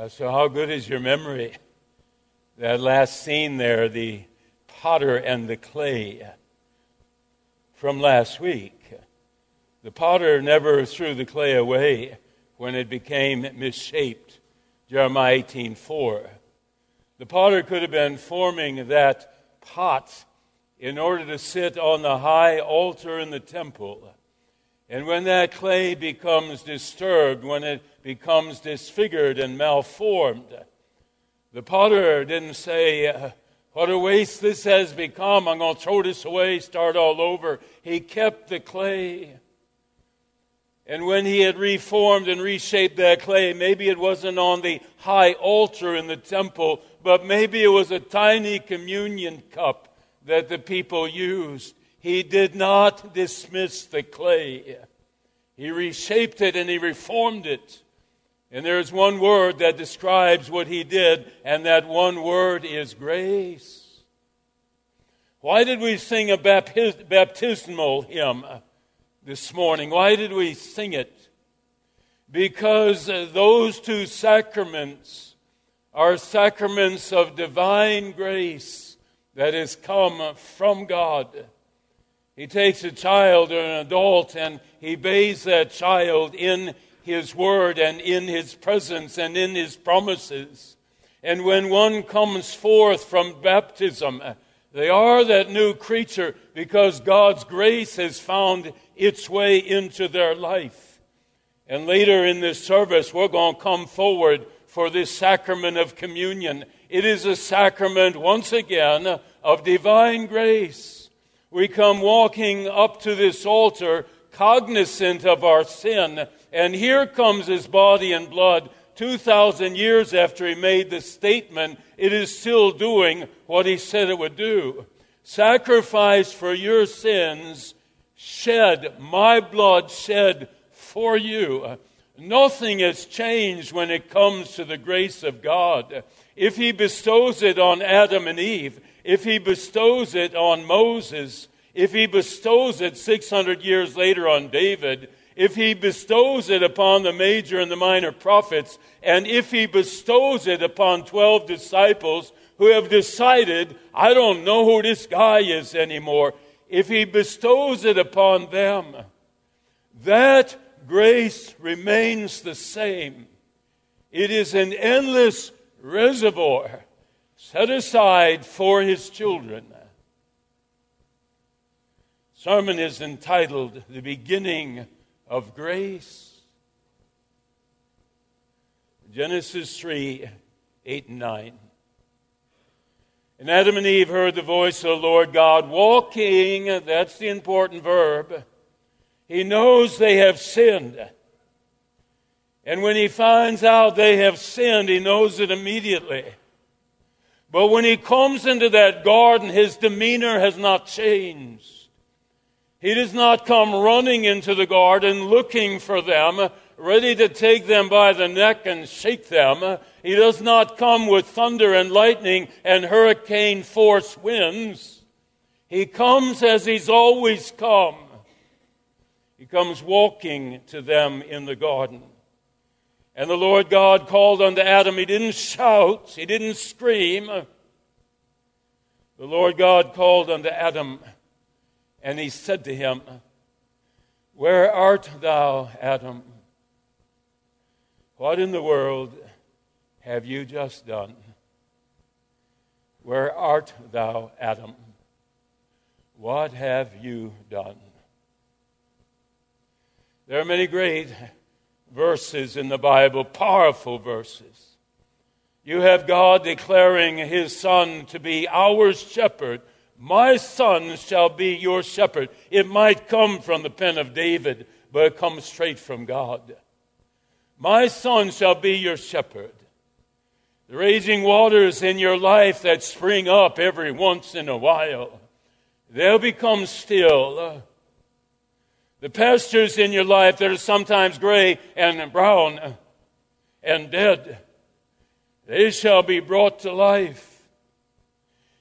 Uh, so, how good is your memory? That last scene there, the potter and the clay from last week. The potter never threw the clay away when it became misshaped. Jeremiah 18:4. The potter could have been forming that pot in order to sit on the high altar in the temple. And when that clay becomes disturbed, when it becomes disfigured and malformed, the potter didn't say, uh, What a waste this has become. I'm going to throw this away, start all over. He kept the clay. And when he had reformed and reshaped that clay, maybe it wasn't on the high altar in the temple, but maybe it was a tiny communion cup that the people used. He did not dismiss the clay. He reshaped it and he reformed it. And there's one word that describes what he did, and that one word is grace. Why did we sing a baptismal hymn this morning? Why did we sing it? Because uh, those two sacraments are sacraments of divine grace that has come from God. He takes a child or an adult and he bathes that child in his word and in his presence and in his promises. And when one comes forth from baptism, they are that new creature because God's grace has found its way into their life. And later in this service, we're going to come forward for this sacrament of communion. It is a sacrament, once again, of divine grace. We come walking up to this altar cognizant of our sin, and here comes his body and blood 2,000 years after he made this statement, it is still doing what he said it would do. Sacrifice for your sins, shed, my blood shed for you. Nothing has changed when it comes to the grace of God. If he bestows it on Adam and Eve, if he bestows it on Moses, if he bestows it 600 years later on David, if he bestows it upon the major and the minor prophets, and if he bestows it upon 12 disciples who have decided, I don't know who this guy is anymore, if he bestows it upon them, that grace remains the same. It is an endless reservoir set aside for his children. Sermon is entitled The Beginning of Grace. Genesis 3 8 and 9. And Adam and Eve heard the voice of the Lord God walking. That's the important verb. He knows they have sinned. And when he finds out they have sinned, he knows it immediately. But when he comes into that garden, his demeanor has not changed. He does not come running into the garden looking for them, ready to take them by the neck and shake them. He does not come with thunder and lightning and hurricane force winds. He comes as he's always come. He comes walking to them in the garden. And the Lord God called unto Adam. He didn't shout, he didn't scream. The Lord God called unto Adam and he said to him, Where art thou, Adam? What in the world have you just done? Where art thou, Adam? What have you done? There are many great verses in the Bible, powerful verses. You have God declaring his Son to be our shepherd my son shall be your shepherd. It might come from the pen of David, but it comes straight from God. My son shall be your shepherd. The raging waters in your life that spring up every once in a while, they'll become still. The pastures in your life that are sometimes gray and brown and dead, they shall be brought to life.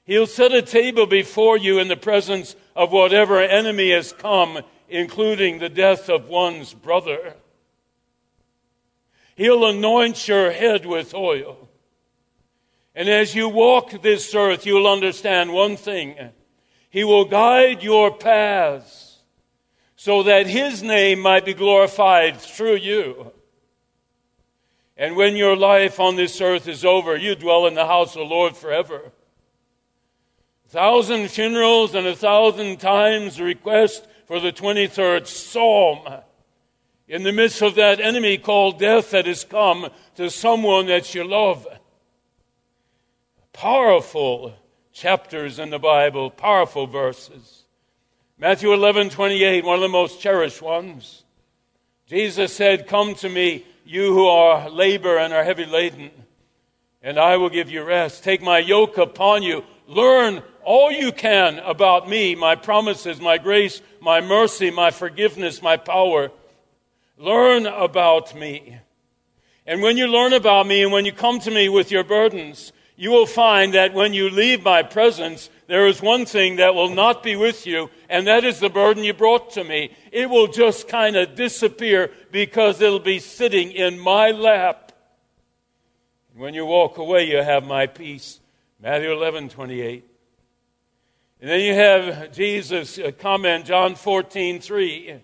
He'll set a table before you in the presence of whatever enemy has come, including the death of one's brother. He'll anoint your head with oil. And as you walk this earth, you'll understand one thing. He will guide your paths so that His name might be glorified through you. And when your life on this earth is over, you dwell in the house of the Lord forever. Thousand funerals and a thousand times request for the 23rd Psalm. In the midst of that enemy called death that has come to someone that you love. Powerful chapters in the Bible, powerful verses. Matthew 11, 28, one of the most cherished ones. Jesus said, Come to me, you who are labor and are heavy laden, and I will give you rest. Take my yoke upon you. Learn all you can about me, my promises, my grace, my mercy, my forgiveness, my power. Learn about me. And when you learn about me and when you come to me with your burdens, you will find that when you leave my presence, there is one thing that will not be with you, and that is the burden you brought to me. It will just kind of disappear because it'll be sitting in my lap. When you walk away, you have my peace. Matthew 11, 28. And then you have Jesus uh, comment, John 14, 3.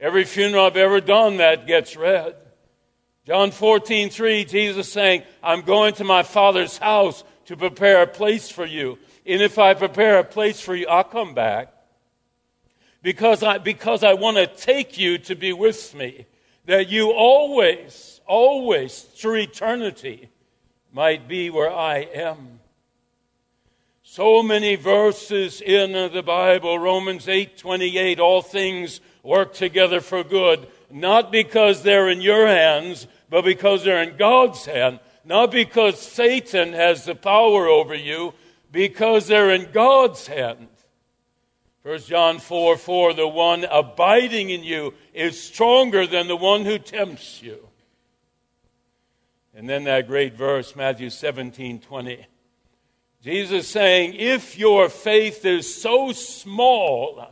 Every funeral I've ever done that gets read. John 14, 3, Jesus saying, I'm going to my Father's house to prepare a place for you. And if I prepare a place for you, I'll come back. Because I, because I want to take you to be with me. That you always, always, through eternity, might be where I am. So many verses in the Bible, Romans 8 28, all things work together for good, not because they're in your hands, but because they're in God's hand. Not because Satan has the power over you, because they're in God's hand. 1 John 4 4, the one abiding in you is stronger than the one who tempts you. And then that great verse, Matthew 17 20. Jesus saying, If your faith is so small,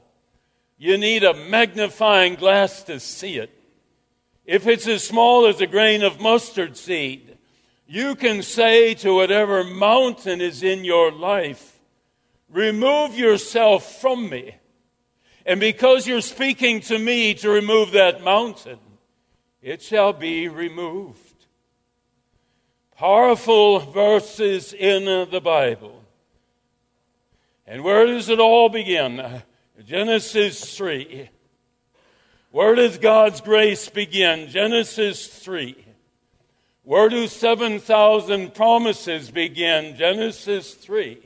you need a magnifying glass to see it. If it's as small as a grain of mustard seed, you can say to whatever mountain is in your life, Remove yourself from me. And because you're speaking to me to remove that mountain, it shall be removed. Powerful verses in the Bible. And where does it all begin? Genesis 3. Where does God's grace begin? Genesis 3. Where do 7,000 promises begin? Genesis 3.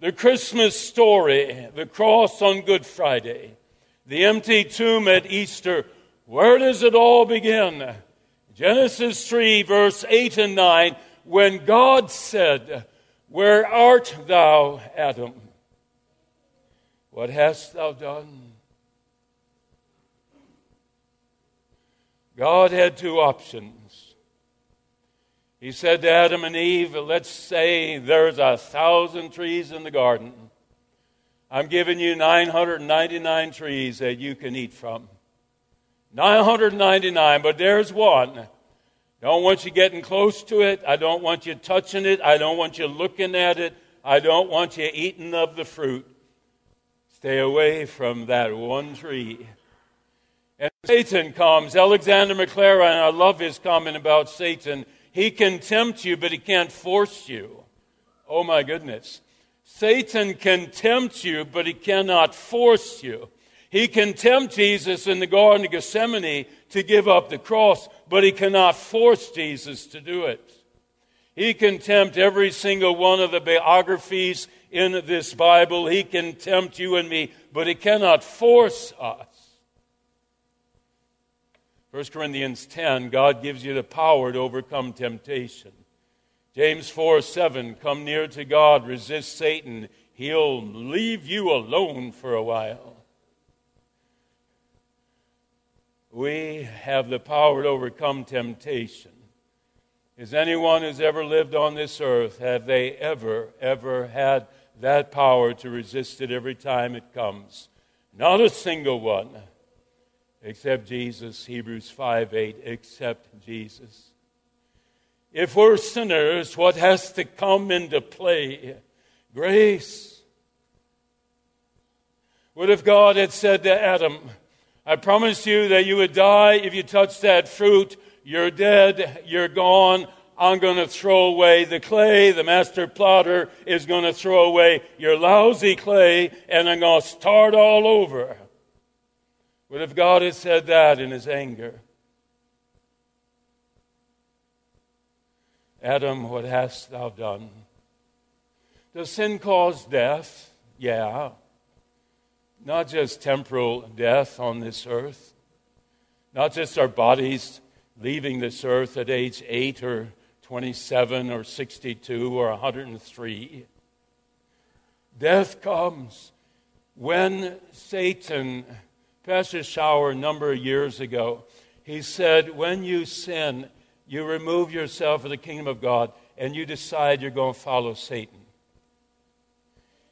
The Christmas story, the cross on Good Friday, the empty tomb at Easter, where does it all begin? Genesis 3, verse 8 and 9, when God said, Where art thou, Adam? What hast thou done? God had two options. He said to Adam and Eve, Let's say there's a thousand trees in the garden. I'm giving you 999 trees that you can eat from. 999, but there's one. Don't want you getting close to it. I don't want you touching it. I don't want you looking at it. I don't want you eating of the fruit. Stay away from that one tree. And Satan comes. Alexander Maclaren, I love his comment about Satan. He can tempt you, but he can't force you. Oh my goodness. Satan can tempt you, but he cannot force you. He can tempt Jesus in the Garden of Gethsemane to give up the cross, but he cannot force Jesus to do it. He can tempt every single one of the biographies in this Bible. He can tempt you and me, but he cannot force us. 1 Corinthians 10, God gives you the power to overcome temptation. James 4 7, come near to God, resist Satan, he'll leave you alone for a while. We have the power to overcome temptation. Is anyone who's ever lived on this earth, have they ever, ever had that power to resist it every time it comes? Not a single one. Except Jesus, Hebrews 5 8, except Jesus. If we're sinners, what has to come into play? Grace. What if God had said to Adam, I promised you that you would die if you touched that fruit. You're dead. You're gone. I'm going to throw away the clay. The master plotter is going to throw away your lousy clay, and I'm going to start all over. What if God had said that in his anger? Adam, what hast thou done? Does sin cause death? Yeah. Not just temporal death on this earth, not just our bodies leaving this earth at age 8 or 27 or 62 or 103. Death comes when Satan Pastor Schauer, a number of years ago, he said, When you sin, you remove yourself from the kingdom of God and you decide you're going to follow Satan.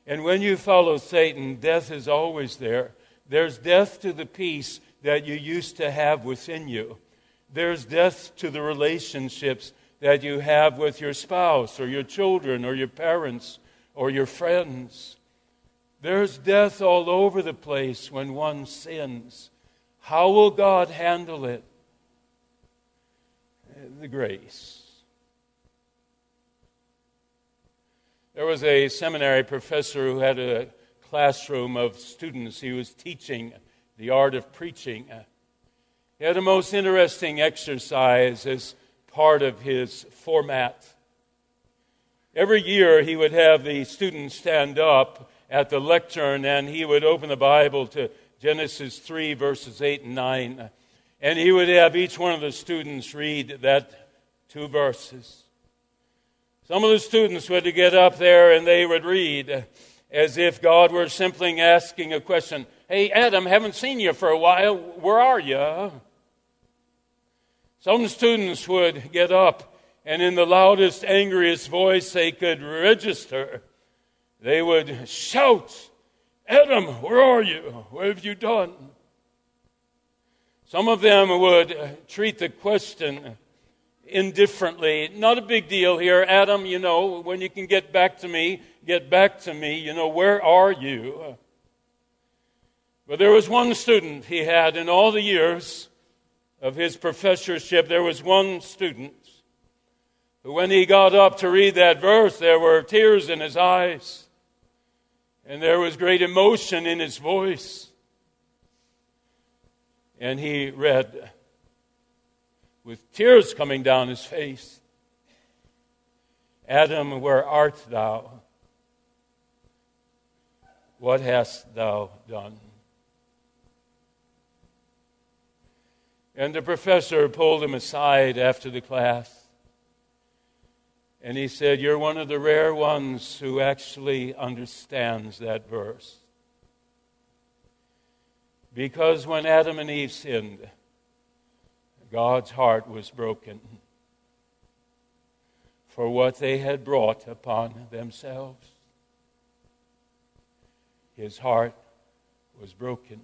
And when you follow Satan, death is always there. There's death to the peace that you used to have within you. There's death to the relationships that you have with your spouse or your children or your parents or your friends. There's death all over the place when one sins. How will God handle it? The grace. There was a seminary professor who had a classroom of students. He was teaching the art of preaching. He had a most interesting exercise as part of his format. Every year, he would have the students stand up at the lectern and he would open the Bible to Genesis 3, verses 8 and 9. And he would have each one of the students read that two verses. Some of the students would get up there and they would read as if God were simply asking a question Hey, Adam, haven't seen you for a while. Where are you? Some students would get up and in the loudest, angriest voice they could register they would shout, Adam, where are you? What have you done? Some of them would treat the question indifferently. Not a big deal here. Adam, you know, when you can get back to me, get back to me. You know, where are you? But there was one student he had in all the years of his professorship, there was one student who, when he got up to read that verse, there were tears in his eyes. And there was great emotion in his voice. And he read with tears coming down his face Adam, where art thou? What hast thou done? And the professor pulled him aside after the class and he said, You're one of the rare ones who actually understands that verse. Because when Adam and Eve sinned, God's heart was broken for what they had brought upon themselves. His heart was broken.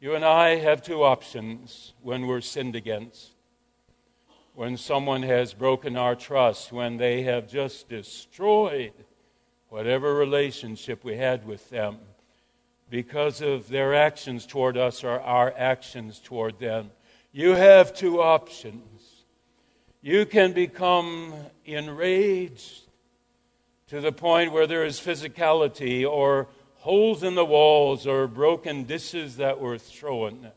You and I have two options when we're sinned against when someone has broken our trust, when they have just destroyed whatever relationship we had with them because of their actions toward us or our actions toward them. You have two options. You can become enraged to the point where there is physicality or holes in the walls or broken dishes that were thrown.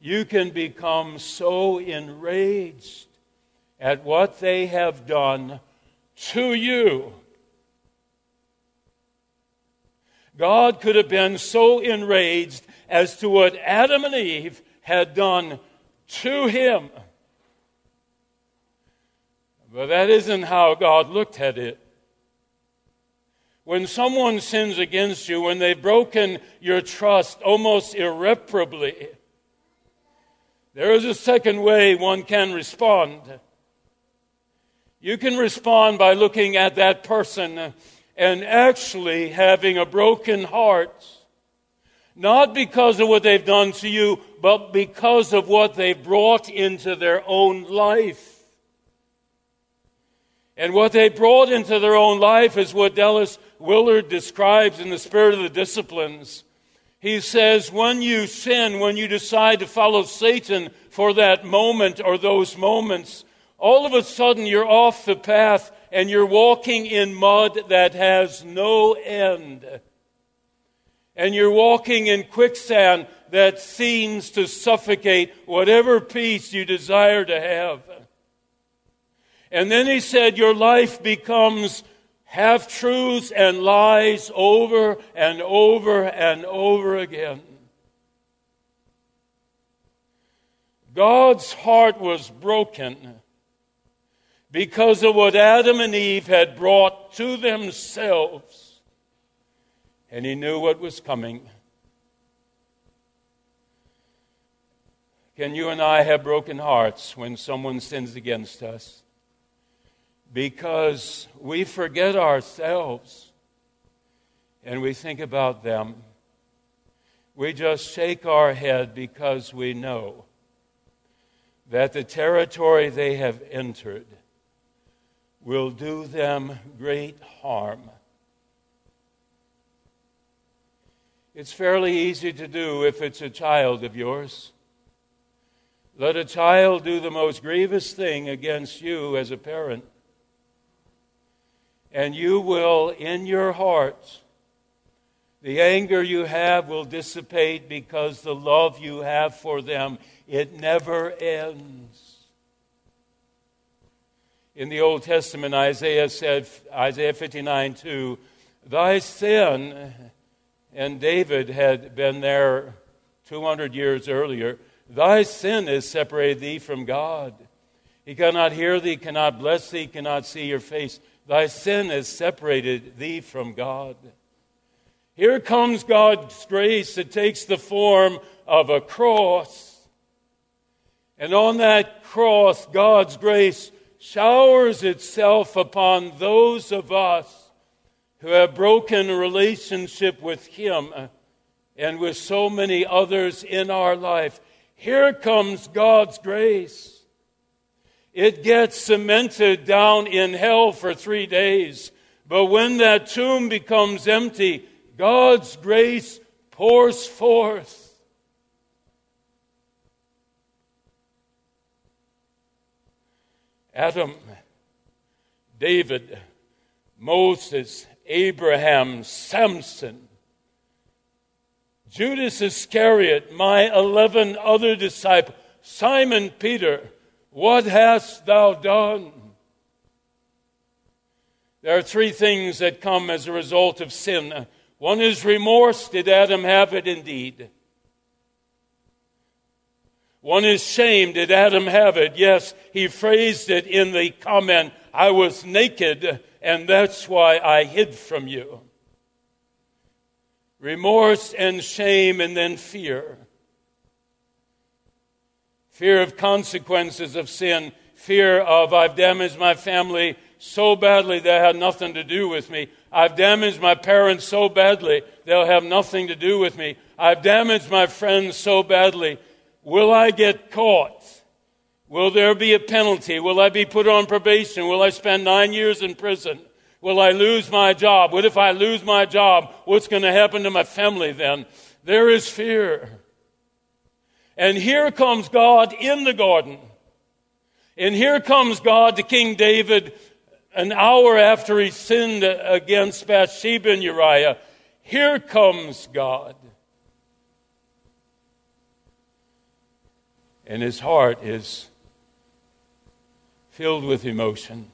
You can become so enraged at what they have done to you. God could have been so enraged as to what Adam and Eve had done to him. But that isn't how God looked at it. When someone sins against you, when they've broken your trust almost irreparably, there is a second way one can respond. You can respond by looking at that person and actually having a broken heart Not because of what they've done to you, but because of what they've brought into their own life. And what they brought into their own life is what Dallas Willard describes in the spirit of the disciplines. He says, when you sin, when you decide to follow Satan for that moment or those moments, all of a sudden you're off the path and you're walking in mud that has no end. And you're walking in quicksand that seems to suffocate whatever peace you desire to have. And then he said, Your life becomes half truths and lies over and over and over again. God's heart was broken because of what Adam and Eve had brought to themselves. And he knew what was coming. Can you and I have broken hearts when someone sins against us? Because we forget ourselves and we think about them. We just shake our head because we know that the territory they have entered will do them great harm. It's fairly easy to do if it's a child of yours. Let a child do the most grievous thing against you as a parent. And you will, in your heart, the anger you have will dissipate because the love you have for them, it never ends. In the Old Testament, Isaiah said, Isaiah 59 2, Thy sin, and David had been there 200 years earlier, thy sin has separated thee from God. He cannot hear thee, cannot bless thee, cannot see your face. Thy sin has separated thee from God. Here comes God's grace It takes the form of a cross. And on that cross, God's grace showers itself upon those of us who have broken relationship with Him and with so many others in our life. Here comes God's grace. It gets cemented down in hell for three days. But when that tomb becomes empty, God's grace pours forth. Adam, David, Moses, Abraham, Samson, Judas Iscariot, my eleven other disciples, Simon Peter, what hast thou done? There are three things that come as a result of sin. One is remorse. Did Adam have it indeed? One is shame. Did Adam have it? Yes, he phrased it in the comment, I was naked, and that's why I hid from you. Remorse and shame, and then fear. Fear of consequences of sin. Fear of, I've damaged my family so badly they had nothing to do with me. I've damaged my parents so badly they'll have nothing to do with me. I've damaged my friends so badly Will I get caught? Will there be a penalty? Will I be put on probation? Will I spend nine years in prison? Will I lose my job? What if I lose my job? What's going to happen to my family then? There is fear. And here comes God in the garden. And here comes God to King David an hour after he sinned against Bathsheba and Uriah. Here comes God. And his heart is filled with emotion.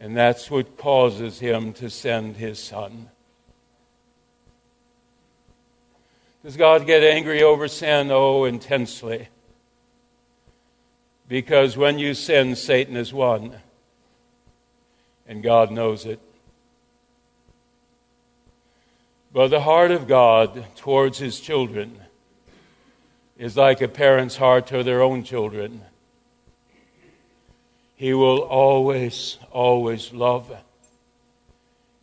And that's what causes him to send his son. Does God get angry over sin? Oh, intensely. Because when you sin, Satan is won. And God knows it. But the heart of God towards his children is like a parent's heart to their own children. He will always, always love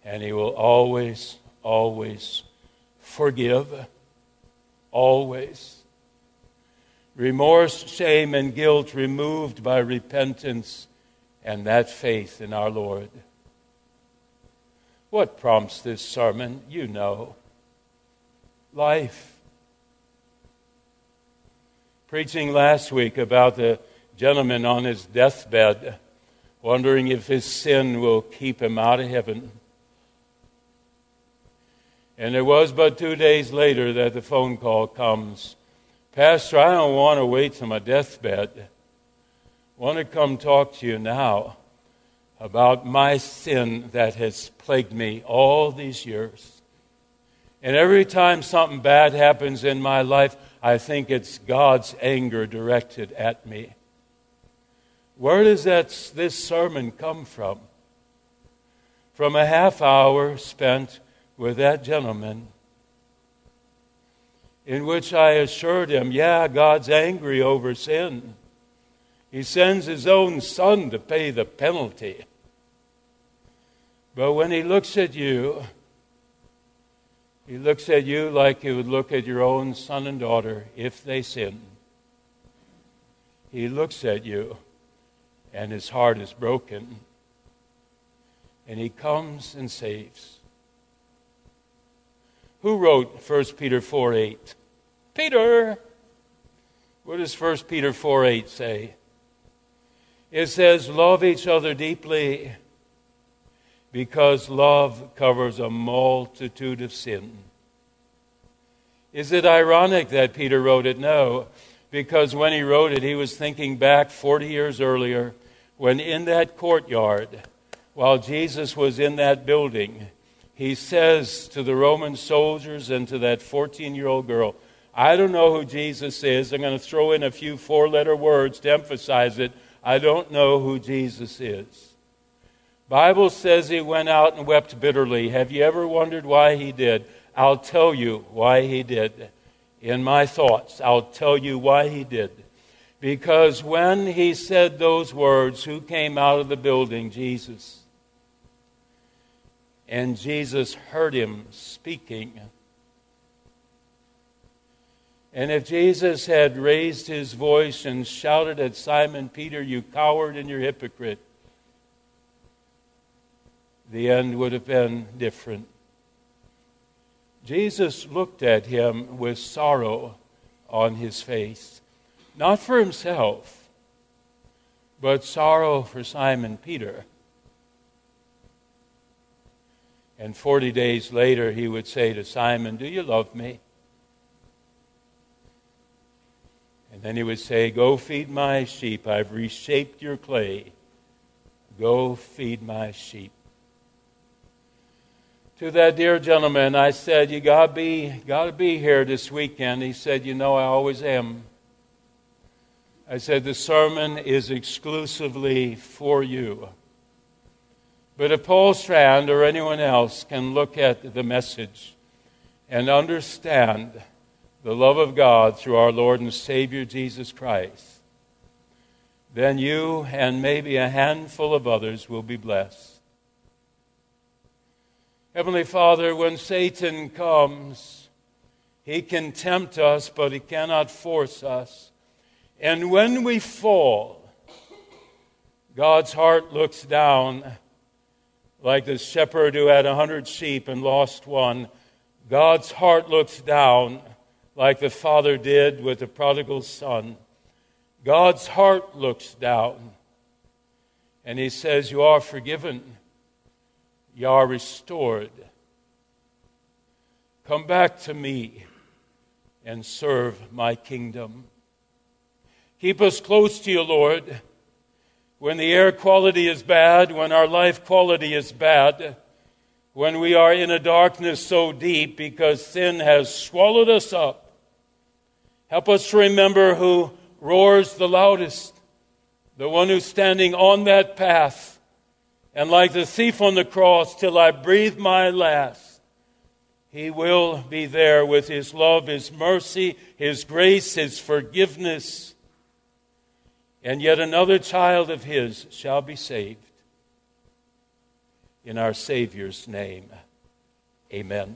And He will always, always forgive. Always. Remorse, shame, and guilt removed by repentance and that faith in our Lord. What prompts this sermon? You know. Life. Preaching last week about the gentleman on his deathbed, wondering if his sin will keep him out of heaven. And it was but two days later that the phone call comes Pastor, I don't want to wait till my deathbed. I want to come talk to you now about my sin that has plagued me all these years. And every time something bad happens in my life, I think it's God's anger directed at me. Where does that, this sermon come from? From a half hour spent with that gentleman in which I assured him, yeah, God's angry over sin. He sends his own son to pay the penalty. But when he looks at you, he looks at you like he would look at your own son and daughter if they sin. He looks at you and his heart is broken. And he comes and saves. Who wrote 1 Peter 4 8? Peter! What does 1 Peter 4 8 say? It says, Love each other deeply because love covers a multitude of sin. Is it ironic that Peter wrote it? No, because when he wrote it, he was thinking back 40 years earlier when in that courtyard, while Jesus was in that building, he says to the Roman soldiers and to that 14 year old girl, I don't know who Jesus is. I'm going to throw in a few four letter words to emphasize it. I don't know who Jesus is. Bible says he went out and wept bitterly. Have you ever wondered why he did? I'll tell you why he did. In my thoughts, I'll tell you why he did. Because when he said those words, who came out of the building? Jesus. And Jesus heard him speaking. And if Jesus had raised his voice and shouted at Simon Peter, You coward and you hypocrite, the end would have been different. Jesus looked at him with sorrow on his face, not for himself, but sorrow for Simon Peter. And 40 days later, he would say to Simon, Do you love me? And then he would say, Go feed my sheep. I've reshaped your clay. Go feed my sheep. To that dear gentleman, I said, You gotta be, gotta be here this weekend. He said, You know, I always am. I said, The sermon is exclusively for you. But if Paul Strand or anyone else can look at the message and understand the love of God through our Lord and Savior Jesus Christ, then you and maybe a handful of others will be blessed. Heavenly Father, when Satan comes, he can tempt us, but he cannot force us. And when we fall, God's heart looks down like the shepherd who had a hundred sheep and lost one. God's heart looks down like the father did with the prodigal son. God's heart looks down and he says, You are forgiven, you are restored. Come back to me and serve my kingdom. Keep us close to you, Lord. When the air quality is bad, when our life quality is bad, when we are in a darkness so deep because sin has swallowed us up. Help us to remember who roars the loudest, the one who's standing on that path. And like the thief on the cross, till I breathe my last, he will be there with his love, his mercy, his grace, his forgiveness. And yet another child of his shall be saved. In our Savior's name, amen.